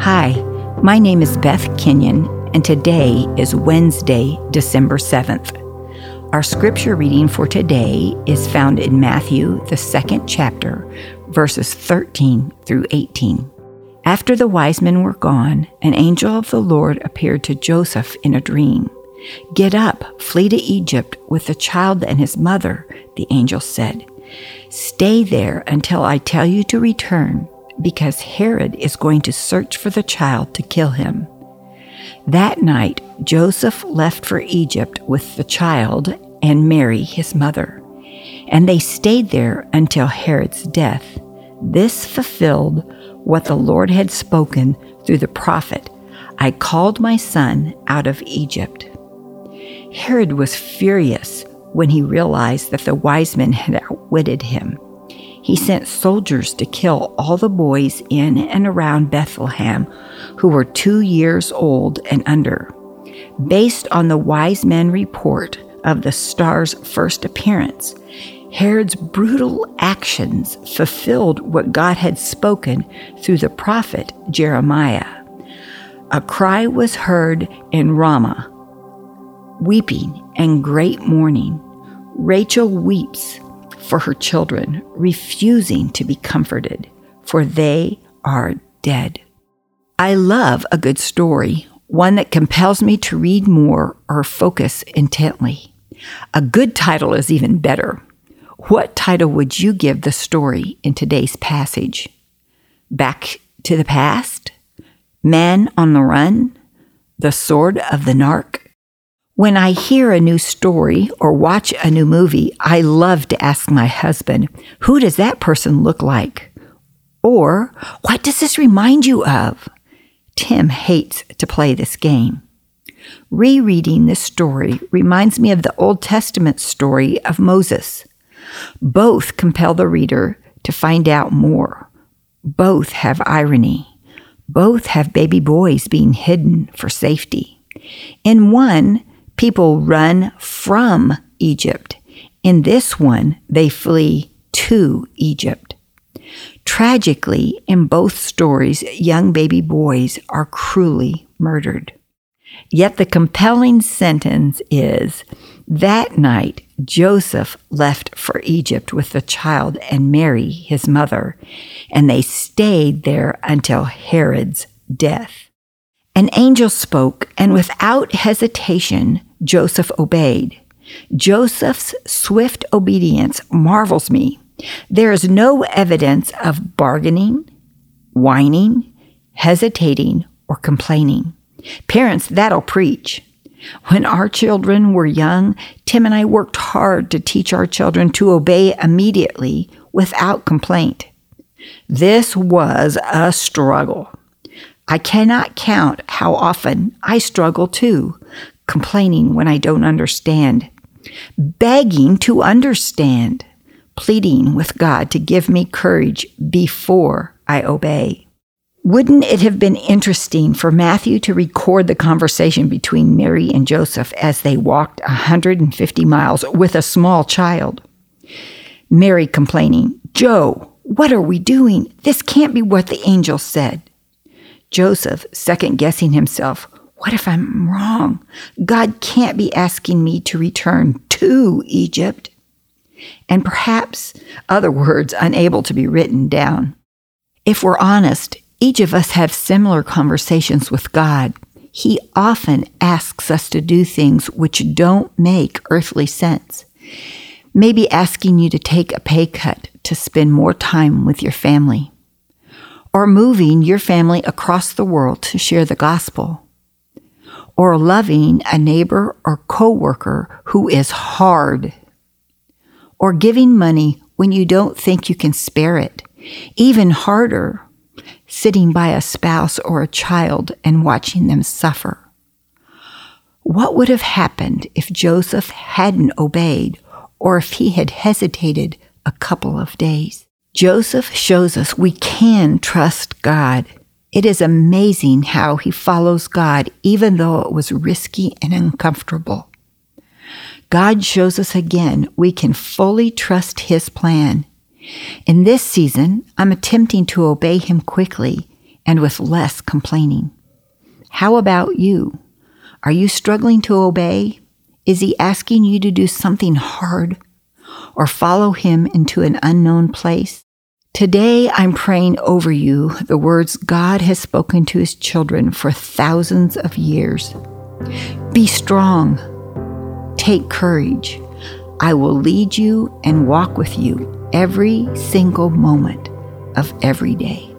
Hi, my name is Beth Kenyon, and today is Wednesday, December 7th. Our scripture reading for today is found in Matthew, the second chapter, verses 13 through 18. After the wise men were gone, an angel of the Lord appeared to Joseph in a dream. Get up, flee to Egypt with the child and his mother, the angel said. Stay there until I tell you to return, because Herod is going to search for the child to kill him. That night, Joseph left for Egypt with the child and Mary, his mother, and they stayed there until Herod's death. This fulfilled what the Lord had spoken through the prophet I called my son out of Egypt. Herod was furious when he realized that the wise men had outwitted him. He sent soldiers to kill all the boys in and around Bethlehem who were two years old and under. Based on the wise men report of the star's first appearance, Herod's brutal actions fulfilled what God had spoken through the prophet Jeremiah. A cry was heard in Ramah, weeping and great mourning. Rachel weeps for her children, refusing to be comforted, for they are dead. I love a good story, one that compels me to read more or focus intently. A good title is even better. What title would you give the story in today's passage? Back to the past? Man on the run? The sword of the narc? When I hear a new story or watch a new movie, I love to ask my husband, who does that person look like? Or, what does this remind you of? Tim hates to play this game. Rereading this story reminds me of the Old Testament story of Moses. Both compel the reader to find out more. Both have irony. Both have baby boys being hidden for safety. In one, people run from Egypt. In this one, they flee to Egypt. Tragically, in both stories, young baby boys are cruelly murdered. Yet the compelling sentence is that night Joseph left for Egypt with the child and Mary, his mother, and they stayed there until Herod's death. An angel spoke, and without hesitation, Joseph obeyed. Joseph's swift obedience marvels me. There is no evidence of bargaining, whining, hesitating, or complaining. Parents, that'll preach. When our children were young, Tim and I worked hard to teach our children to obey immediately without complaint. This was a struggle. I cannot count how often I struggle too, complaining when I don't understand, begging to understand, pleading with God to give me courage before I obey. Wouldn't it have been interesting for Matthew to record the conversation between Mary and Joseph as they walked 150 miles with a small child? Mary complaining, Joe, what are we doing? This can't be what the angel said. Joseph second guessing himself. What if I'm wrong? God can't be asking me to return to Egypt. And perhaps other words unable to be written down. If we're honest, each of us have similar conversations with God. He often asks us to do things which don't make earthly sense. Maybe asking you to take a pay cut to spend more time with your family or moving your family across the world to share the gospel, or loving a neighbor or coworker who is hard, or giving money when you don't think you can spare it. Even harder, sitting by a spouse or a child and watching them suffer. What would have happened if Joseph hadn't obeyed or if he had hesitated a couple of days? Joseph shows us we can trust God. It is amazing how he follows God, even though it was risky and uncomfortable. God shows us again we can fully trust his plan. In this season, I'm attempting to obey him quickly and with less complaining. How about you? Are you struggling to obey? Is he asking you to do something hard or follow him into an unknown place? Today, I'm praying over you the words God has spoken to his children for thousands of years. Be strong. Take courage. I will lead you and walk with you every single moment of every day.